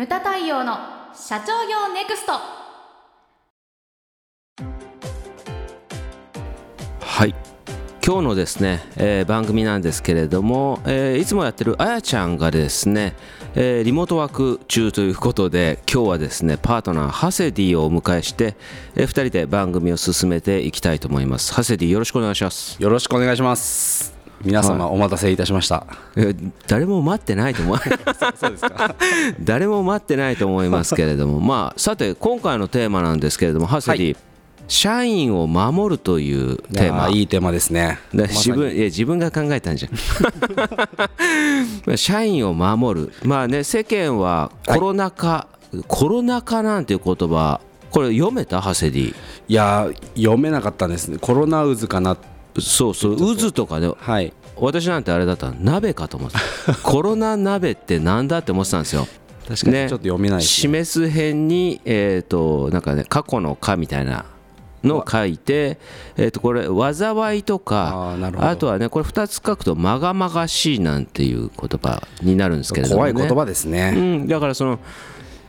ムタ太陽の社長業ネクスト。はい。今日のですね、えー番組なんですけれども、えーいつもやってるあやちゃんがですね、えーリモートワーク中ということで今日はですねパートナーハセディをお迎えして、え2人で番組を進めていきたいと思います。ハセディよろしくお願いします、よろしくお願いします。皆様お待たせいたしました。えー誰も待ってないと思う そうですか。誰も待ってないと思いますけれどもまあさて今回のテーマなんですけれどもハセディ、社員を守るというテーマいいテーマですね。自分いや自分が考えたんじゃん 社員を守るまあね世間はコロナ禍、コロナ禍なんていう言葉これ読めた？ハセディいや読めなかったんですね。コロナ渦かな。そうそう渦とかねはい。私なんてあれだったの鍋かと思ってた。コロナ鍋ってなんだって思ってたんですよ。確かにちょっと読めないですね。示す辺にえっ、となんかね過去の「か」みたいなのを書いて、えー、とこれ災いとかあとはねこれ2つ書くとまがまがしいなんていう言葉になるんですけれども、ね、怖い言葉ですうね。ん、だからその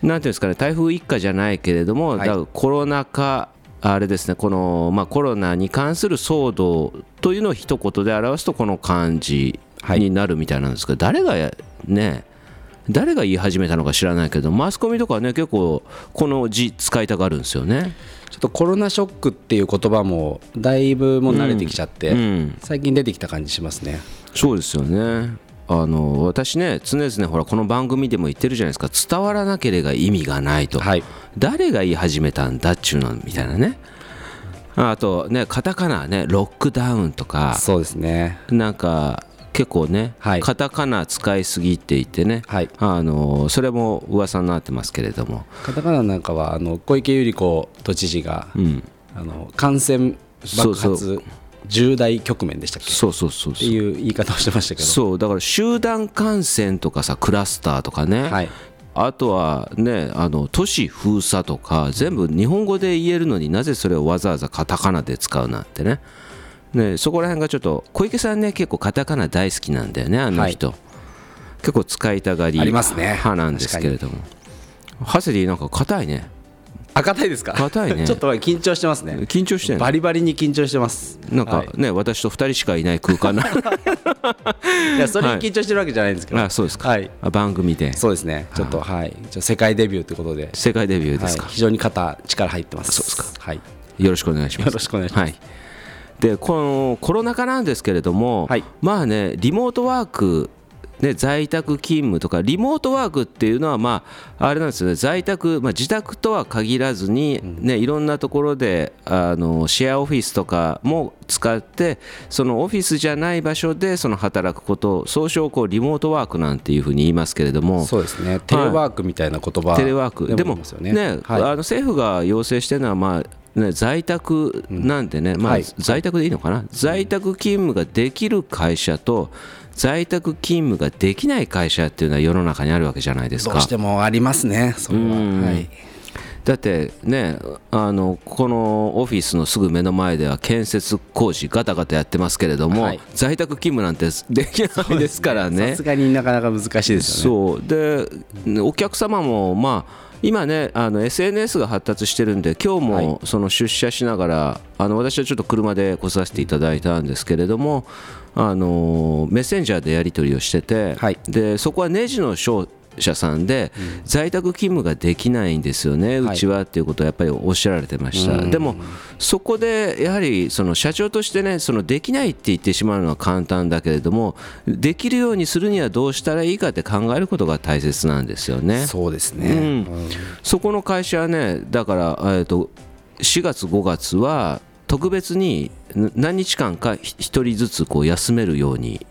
なんていうんですかね台風一過じゃないけれども、はい。だからコロナ禍あれですねこの、まあ、コロナに関する騒動というのを一言で表すとこの漢字になるみたいなんですけど、誰がやね誰が言い始めたのか知らないけどマスコミとかはね結構この字使いたがるんですよね。ちょっとコロナショックっていう言葉もだいぶもう慣れてきちゃって、うん、最近出てきた感じしますね。そうですよねあの私ね常々ほらこの番組でも言ってるじゃないですか伝わらなければ意味がないと、はい。誰が言い始めたんだっちゅうのみたいなね。あとねカタカナねロックダウンとか。そうですね。なんか結構ね、はい。カタカナ使いすぎって言ってね、はい。あのそれも噂になってますけれども、カタカナなんかはあの小池百合子都知事が、うん、あの感染爆発重大局面でしたっけ？っそうそうそうてそう。いう言い方をしてましたけど。そう。だから集団感染とかさクラスターとかね、はい。あとはねあの都市封鎖とか全部日本語で言えるのになぜそれをわざわざカタカナで使うなんてね。ねそこら辺がちょっと小池さんね結構カタカナ大好きなんだよねあの人、結構使いたがりありますね。派なんですけれども。ハセディなんか硬いねあ硬いですか？硬いね。ちょっと緊張してますね。緊張してバリバリに緊張してます。なんかはい。ね、私と2人しかいない空間な いやそれに緊張してるわけじゃないんですけど、あそうですか、はい。あ番組で。そうですね。ちょっとはい。世界デビューということで。世界デビューですか、はい、非常に肩力入ってます。そうですか。はい。よろしくお願いします。よろしくお願いします。はい、でこのコロナ禍なんですけれども、はい。まあねリモートワークね、在宅勤務とかリモートワークっていうのはまああれなんですよね。在宅、まあ、自宅とは限らずに、ねいろんなところであのシェアオフィスとかも使ってそのオフィスじゃない場所でその働くことを総称こうリモートワークなんていうふうに言いますけれども。そうですね。テレワークみたいな言葉テレワーク。でも政府が要請してるのはまあね、在宅なんでね、まあはい。在宅でいいのかな、在宅勤務ができる会社と在宅勤務ができない会社っていうのは世の中にあるわけじゃないですか。どうしてもありますねそれは。うん。はい。だってねあのこのオフィスのすぐ目の前では建設工事ガタガタやってますけれども、はい。在宅勤務なんてできないですからねさすがになかなか難しいですよねそうでお客様もまあ今ねあの SNS が発達してるんで今日はもその出社しながら、あの私はちょっと車で来させていただいたんですけれどもあのメッセンジャーでやり取りをしてて、はい。でそこはネジの商社さんで在宅勤務ができないんですよね、うちはっていうことをやっぱりおっしゃられてました、でもそこでやはりその社長としてねそのできないって言ってしまうのは簡単だけれどもできるようにするにはどうしたらいいかって考えることが大切なんですよね。そうですね、うん。うん。そこの会社はねだから、えー、と4月5月は特別にん何日間かひ一人ずつこう休めるように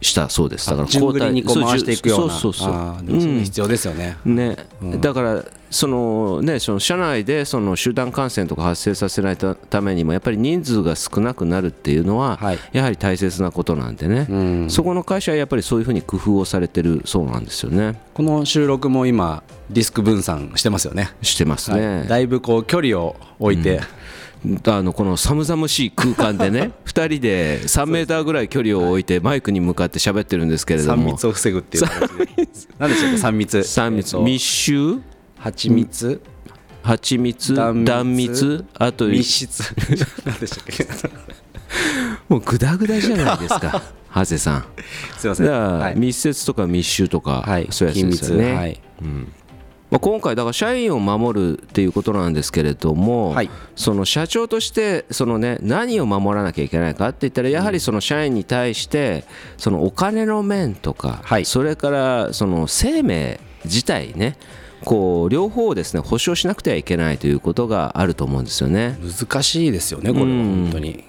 したそうです。だから順繰りにこう回していくような。そうそうそう。必要ですよね、ね、だからその、ね、その社内でその集団感染とか発生させないたためにもやっぱり人数が少なくなるっていうのは、はい。やはり大切なことなんでね、うん。そこの会社はやっぱりそういうふうに工夫をされてるそうなんですよね。この収録も今ディスク分散してますよね。してますね、はい。だいぶこう距離を置いて、あのこの寒々しい空間でね 2人で3メーターぐらい距離を置いてマイクに向かって喋ってるんですけれど3も密を防ぐっていう何で。したっけ3密。3密。えっと密集？蜂蜜。蜂蜜？断蜜あと密室。何でしたっけ？もうグダグダじゃないですか。ハゼさん。すいません。密接とか密集とか、はい。そういうやつですよね、はいまあ、今回だから社員を守るっていうことなんですけれども、はい。その社長としてその、ね、何を守らなきゃいけないかって言ったらやはりその社員に対してそのお金の面とか、はい。それからその生命自体ねこう両方をですね保証しなくてはいけないということがあると思うんですよね。難しいですよねこれは本当に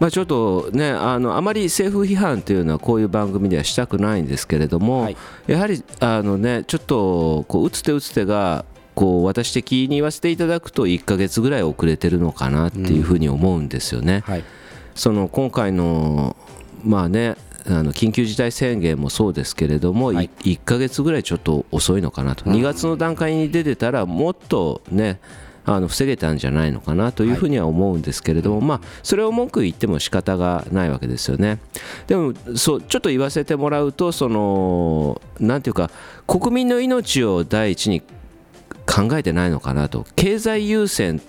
まあ、ちょっとねあのあまり政府批判というのはこういう番組ではしたくないんですけれども、はい。やはりあの、ね、ちょっとこう打つ手打つ手がこう私的に言わせていただくと1ヶ月ぐらい遅れてるのかなっていうふうに思うんですよね。はい。その今回のまあねあの緊急事態宣言もそうですけれども、はい。1ヶ月ぐらいちょっと遅いのかなと、2月の段階に出てたらもっとねあの防げたんじゃないのかなというふうには思うんですけれども、まあ、それを文句言っても仕方がないわけですよね。でもそうちょっと言わせてもらうとそのなんていうか国民の命を第一に考えてないのかなと経済優先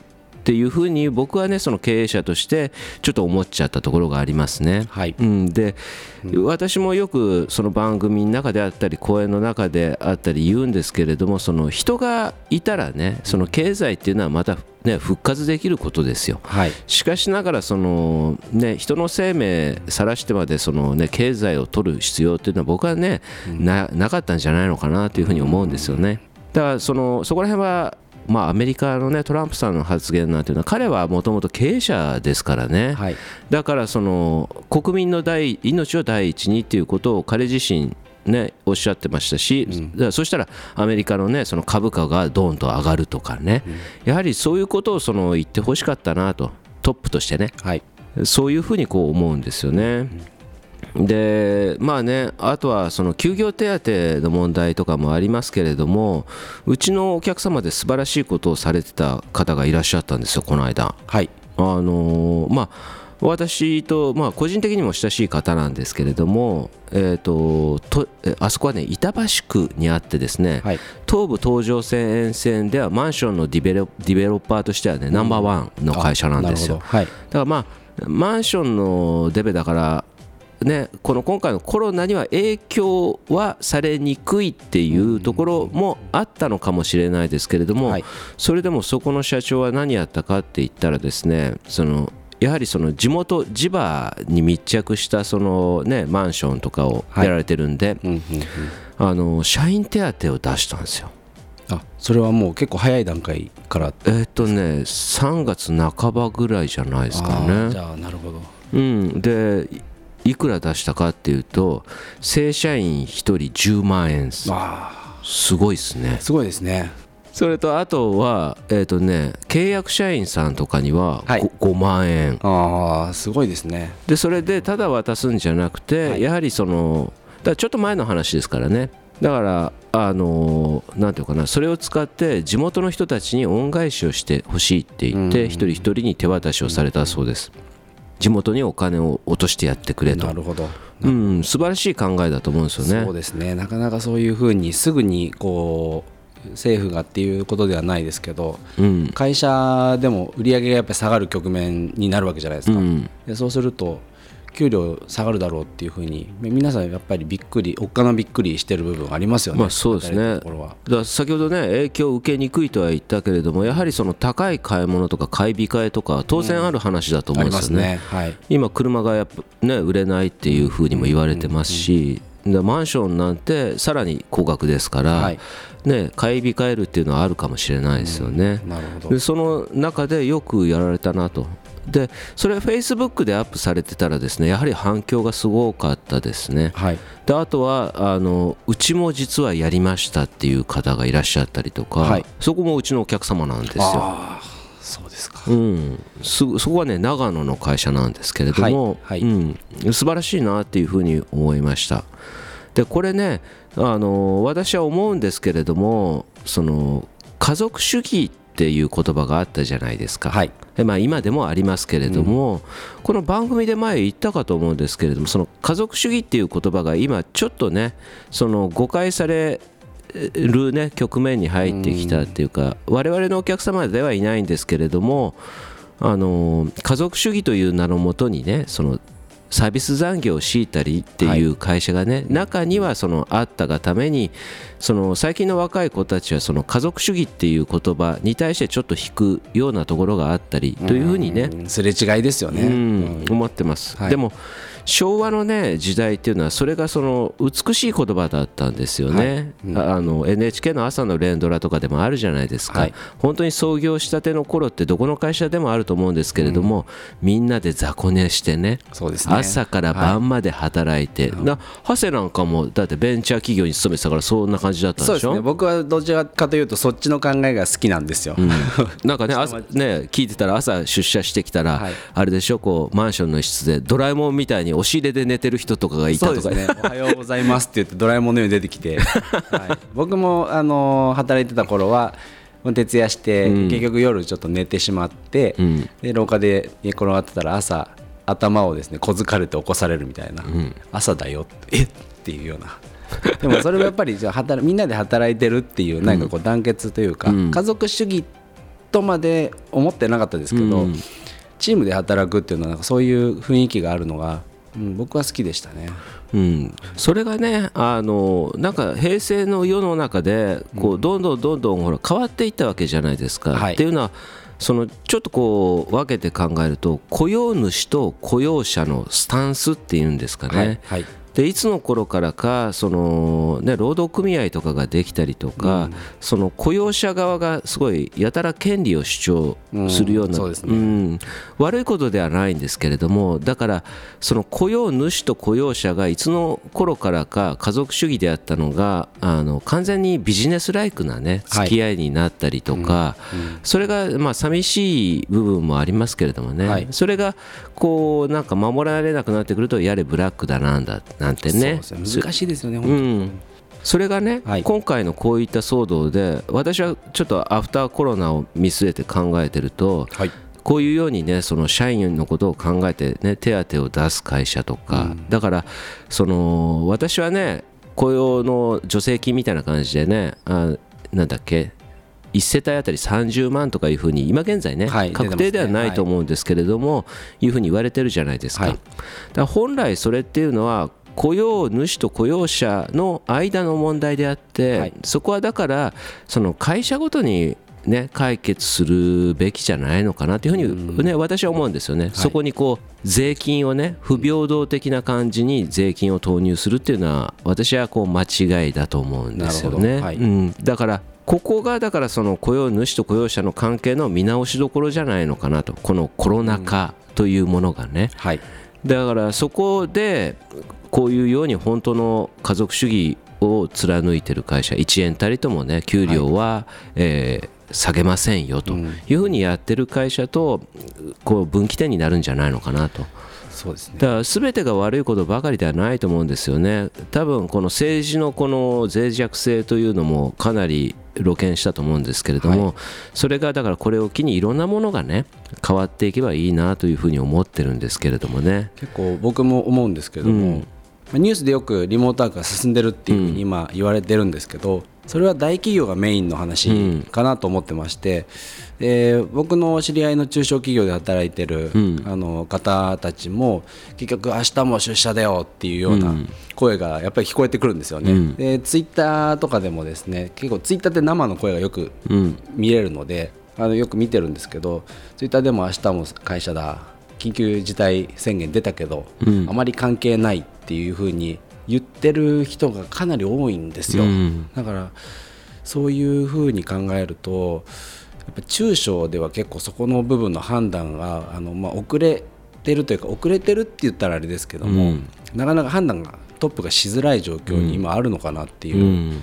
っていうふうに僕はねその経営者としてちょっと思っちゃったところがありますね。はいうん、で、私もよくその番組の中であったり講演の中であったり言うんですけれどもその人がいたらねその経済っていうのはまた、ね、復活できることですよ。はいしかしながらその、ね、人の生命さらしてまでその、ね、経済を取る必要っていうのは僕はね、ななかったんじゃないのかなというふうに思うんですよね。だからそのそこら辺はまあ、アメリカの、ね、トランプさんの発言なんていうのは彼はもともと経営者ですからね、はい。だからその国民の第命を第一にっていうことを彼自身ね、おっしゃってましたし、だからそしたらアメリカの,、ね、その株価がドーンと上がるとかね、やはりそういうことをその言ってほしかったなとトップとしてね。はい。そういうふうにこう思うんですよね。でまあね、あとはその休業手当の問題とかもありますけれどもうちのお客様で素晴らしいことをされてた方がいらっしゃったんですよ、この間。はいあのーまあ私と、まあ、個人的にも親しい方なんですけれども、えー、ととえあそこはね板橋区にあってですね、はい東武東上線沿線ではマンションのディベロディベロッパーとしてはねナンバーワンの会社なんですよ。はいだからまあマンションのデベだからね、この今回のコロナには影響はされにくいっていうところもあったのかもしれないですけれども、はい。それでもそこの社長は何やったかって言ったらですねそのやはりその地元地場に密着したその、ね、マンションとかをやられてるんで、あの社員手当を出したんですよ。あそれはもう結構早い段階から？えーっとね3月半ばぐらいじゃないですかあーじね。ゃあなるほど。うん、でいいくら出したかっていうと正社員1人10万円ですあ。すごいですね。あすごいですね。それとあとはえっ、とね契約社員さんとかには 5,、はい。5万円。ああすごいですね。でそれでただ渡すんじゃなくて、はい。やはりそのだちょっと前の話ですからね。だからあのなんていうかなそれを使って地元の人たちに恩返しをしてほしいって言って、うん。一人一人に手渡しをされたそうです地元にお金を落としてやってくれと。なるほど。うん、素晴らしい考えだと思うんですよね。そうですね。なかなかそういうふうにすぐにこう政府がっていうことではないですけどうん、会社でも売り上げがやっぱり下がる局面になるわけじゃないですか、うん。でそうすると給料下がるだろうっていうふうに皆さんやっぱりびっくりおっかなびっくりしてる部分ありますよね。まあそうですね。だ先ほどね影響を受けにくいとは言ったけれどもやはりその高い買い物とか買い控えとかは当然ある話だと思うんですよね。ますね。はい。今車がやっぱね売れないっていうふうにも言われてますし、でマンションなんてさらに高額ですから、はい。ね買い控えるっていうのはあるかもしれないですよね。なるほど。でその中でよくやられたなと。でそれフェイスブックでアップされてたらですねやはり反響がすごかったですね。はい。であとはあのうちも実はやりましたっていう方がいらっしゃったりとか、はい。そこもうちのお客様なんですよ。ああそうですか。うん、すそこはね長野の会社なんですけれども、はい。はい。うん、素晴らしいなっていうふうに思いました。でこれねあの私は思うんですけれどもその家族主義っっていう言葉があったじゃないですか、はい。でまあ、今でもありますけれども、この番組で前言ったかと思うんですけれどもその家族主義っていう言葉が今ちょっとねその誤解される、ね、局面に入ってきたっていうか我々のお客様ではいないんですけれどもあの家族主義という名のもとにねそのサービス残業を強いたりっていう会社がね、中にはそのあったがためにその最近の若い子たちはその家族主義っていう言葉に対してちょっと引くようなところがあったりというふうにね、うんすれ違いですよね、うん。思ってます、はい。でも昭和のね時代っていうのはそれがその美しい言葉だったんですよね、ああの NHK の朝の連ドラとかでもあるじゃないですか、はい。本当に創業したての頃ってどこの会社でもあると思うんですけれども、みんなで雑魚寝してねね。朝から晩まで働いて、な長谷なんかもだってベンチャー企業に勤めてたからそんな感じだったんでしょ？そうね。僕はどちらかというとそっちの考えが好きなんですよ、なんかね朝ね聞いてたら朝出社してきたら、はい。あれでしょ？こうマンションの一室でドラえもんみたいに押し入れで寝てる人とかがいたとか。ね「おはようございます」って言ってドラえもんのように出てきて、はい、僕もあの働いてた頃は徹夜して、結局夜ちょっと寝てしまって、ん。で廊下で寝転がってたら朝頭をですね小づかれて起こされるみたいな、朝だよってえ？っっていうような。でもそれはやっぱりじゃあ働みんなで働いてるっていうなんかこう団結というか、家族主義とまで思ってなかったですけど、チームで働くっていうのはなん。かそういう雰囲気があるのが、うん、僕は好きでしたね。うん、それがねあのなんか平成の世の中でこうどんどんどんどんほら変わっていったわけじゃないですか。はいっていうのはそのちょっとこう分けて考えると雇用主と雇用者のスタンスっていうんですかね。はいはいでいつの頃からかその、ね、労働組合とかができたりとか、その雇用者側がすごいやたら権利を主張するような、うんそうですね。うん。悪いことではないんですけれどもだからその雇用主と雇用者がいつの頃からか家族主義であったのがあの完全にビジネスライクなねはい。付き合いになったりとか、それがまあ寂しい部分もありますけれどもね、はい。それがこうなんか守られなくなってくるとやれブラックだなんだなんてね。難しいですよね、う本当に。ん、それがね、はい。今回のこういった騒動で私はちょっとアフターコロナを見据えて考えてると、はい。こういうようにねその社員のことを考えて、ね、手当を出す会社とか、だからその私はね雇用の助成金みたいな感じでねあなんだっけ1世帯あたり30万とかいうふうに今現在ね、はい確定ではないと思うんですけれども、いうふうに言われてるじゃないですか。はい。だから本来それっていうのは雇用主と雇用者の間の問題であって、はい。そこはだからその会社ごとにね、解決するべきじゃないのかなというふうに、ね、私は思うんですよね、そこにこう税金をね不平等的な感じに税金を投入するっていうのは私はこう間違いだと思うんですよね。はい。うん、だからここがだからその雇用主と雇用者の関係の見直しどころじゃないのかなと。このコロナ禍というものがね、はい。だからそこでこういうように本当の家族主義を貫いてる会社1円たりともね給料は、えー下げませんよというふうにやってる会社とこう分岐点になるんじゃないのかなと。そうですね。だから全てが悪いことばかりではないと思うんですよね、多分この政治のこの脆弱性というのもかなり露見したと思うんですけれども、それがだからこれを機にいろんなものがね変わっていけばいいなというふうに思ってるんですけれどもね。結構僕も思うんですけども、うん。まあニュースでよくリモートワークが進んでるっていうふうに今言われてるんですけど、それは大企業がメインの話かなと思ってまして、で僕の知り合いの中小企業で働いてる、あの方たちも結局明日も出社だよっていうような声がやっぱり聞こえてくるんですよね、でツイッターとかでもですね結構ツイッターって生の声がよくうん。見れるのであのよく見てるんですけどツイッターでも明日も会社だ緊急事態宣言出たけど、あまり関係ないっていうふうに言ってる人がかなり多いんですよ、うん。だからそういうふうに考えるとやっぱ中小では結構そこの部分の判断があの、まあ、遅れてるというか遅れてるって言ったらあれですけども、うん。なかなか判断がトップがしづらい状況に今あるのかなっていう、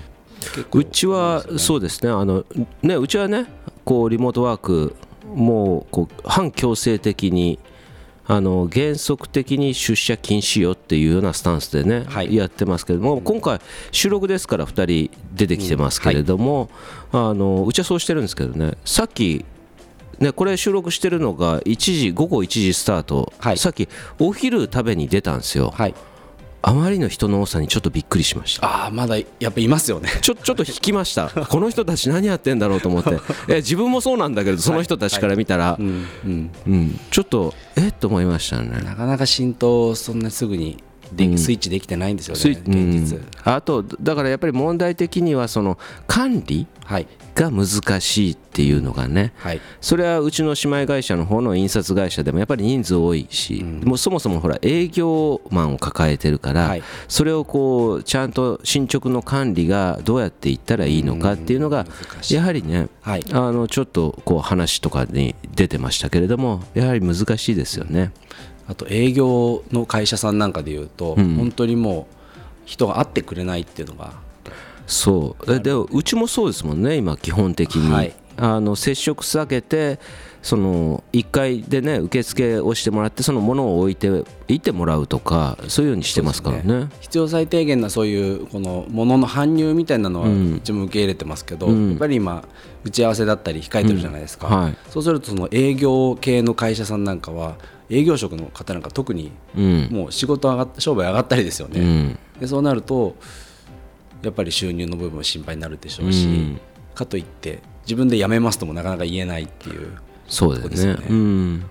うちはそうですね。あのねうちはねこうリモートワークもうこう反強制的にあの原則的に出社禁止よっていうようなスタンスでね、はい。やってますけれども今回収録ですから2人出てきてますけれども、あのうちはそうしてるんですけどねさっきね、これ収録してるのが1時午後1時スタート、はい。さっきお昼食べに出たんですよ、はいあまりの人の多さにちょっとびっくりしました。ああまだやっぱいますよね。ちょ ちょっと引きました。この人たち何やってんだろうと思って。え自分もそうなんだけどその人たちから見たら、うんうん。うん、ちょっとえ？っと思いましたね。なかなか浸透そんなすぐにで、うん。スイッチできてないんですよねスイ現実、うん。あとだからやっぱり問題的にはその管理はい。が難しいっていうのがねはい。それはうちの姉妹会社の方の印刷会社でもやっぱり人数多いし、もうそもそもほら営業マンを抱えてるから、はい。それをこうちゃんと進捗の管理がどうやっていったらいいのかっていうのがやはりねはい。あのちょっとこう話とかに出てましたけれどもやはり難しいですよね。あと営業の会社さんなんかでいうと、うん。本当にもう人が会ってくれないっていうのが。そう。えでうちもそうですもんね今基本的に、はい。あの接触避けてその1階でね受付をしてもらってその物を置いていってもらうとかそういうようにしてますからね。必要最低限なそういうこの物の搬入みたいなのはうん。うちも受け入れてますけど、うん。やっぱり今打ち合わせだったり控えてるじゃないですか、うん。はい。そうするとその営業系の会社さんなんかは営業職の方なんか特にうん。もう仕事上がっ商売上がったりですよね、うん。でそうなるとやっぱり収入の部分も心配になるでしょうし、うん。かといって自分で辞めますともなかなか言えないっていうそうですよね。うん、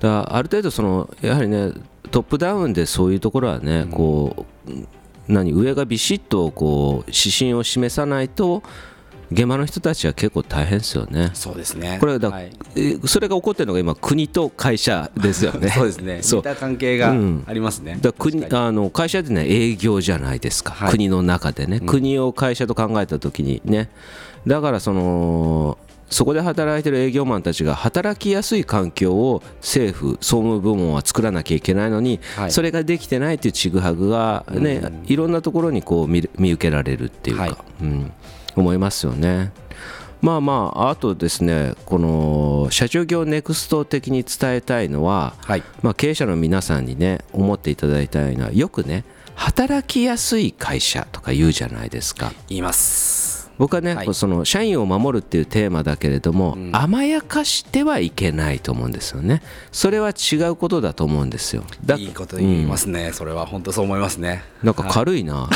だある程度そのやはりねトップダウンでそういうところはね、こう何上がビシッとこう指針を示さないと現場の人たちは結構大変ですよね。そうですね。これだ、はい。えそれが起こってるのが今国と会社ですよね。そうですね。そう。関係がうん。ありますね、だから国あの会社ってね営業じゃないですか、はい。国の中でね、国を会社と考えた時にね。だからそのそこで働いてる営業マンたちが働きやすい環境を政府総務部門は作らなきゃいけないのに、はい。それができてないっていうちぐはぐがね、いろんなところにこう見る見受けられるっていうか、はい。うん、思いますよね。まあまああとですねこの社長業ネクスト的に伝えたいのは、はい。まあ、経営者の皆さんにね思っていただいたいのはよくね働きやすい会社とか言うじゃないですか。言います僕はね、はい。その社員を守るっていうテーマだけれども、甘やかしてはいけないと思うんですよね。それは違うことだと思うんですよ。だいいこと言いますね、それは本当そう思いますね。なんか軽いな、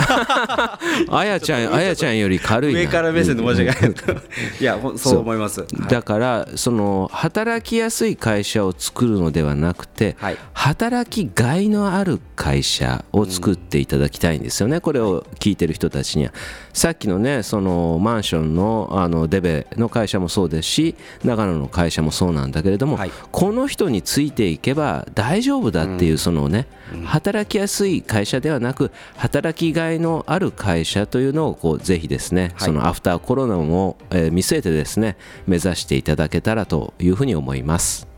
あやちゃんあやちゃんより軽いな。上から目線で申し訳ない。いやそう思います、はい。だからその働きやすい会社を作るのではなくて、はい。働きがいのある会社を作っていただきたいんですよね、これを聞いてる人たちには。さっきのねそのマンションのあのデベの会社もそうですし長野の会社もそうなんだけれども、はい。この人についていけば大丈夫だっていうそのね、働きやすい会社ではなく働きがいのある会社というのをこうぜひですね、はい。そのアフターコロナも、えー見据えてですね目指していただけたらというふうに思います。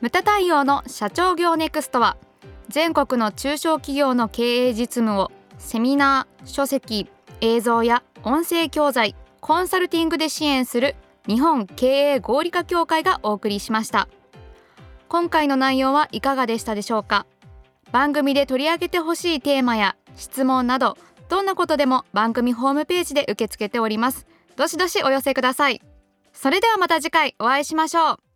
ムタ対応の社長業ネクストは全国の中小企業の経営実務をセミナー書籍映像や音声教材コンサルティングで支援する日本経営合理化協会がお送りしました。今回の内容はいかがでしたでしょうか？番組で取り上げてほしいテーマや質問などどんなことでも番組ホームページで受け付けております。どしどしお寄せください。それではまた次回お会いしましょう。